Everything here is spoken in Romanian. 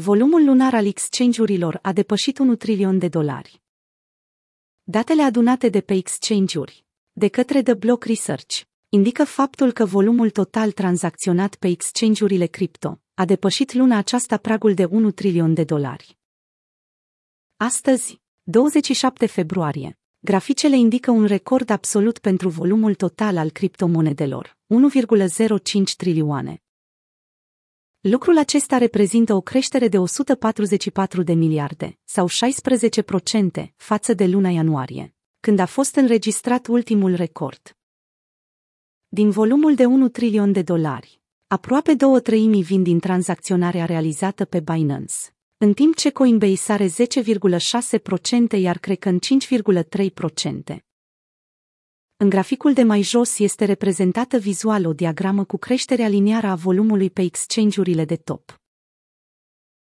Volumul lunar al exchange-urilor a depășit 1 trilion de dolari. Datele adunate de pe exchange-uri, de către The Block Research, indică faptul că volumul total tranzacționat pe exchange-urile cripto a depășit luna aceasta pragul de 1 trilion de dolari. Astăzi, 27 februarie, graficele indică un record absolut pentru volumul total al criptomonedelor, 1,05 trilioane. Lucrul acesta reprezintă o creștere de 144 de miliarde, sau 16%, față de luna ianuarie, când a fost înregistrat ultimul record. Din volumul de 1 trilion de dolari, aproape două treimi vin din tranzacționarea realizată pe Binance, în timp ce Coinbase are 10,6% iar Kraken 5,3%. În graficul de mai jos este reprezentată vizual o diagramă cu creșterea liniară a volumului pe exchange-urile de top.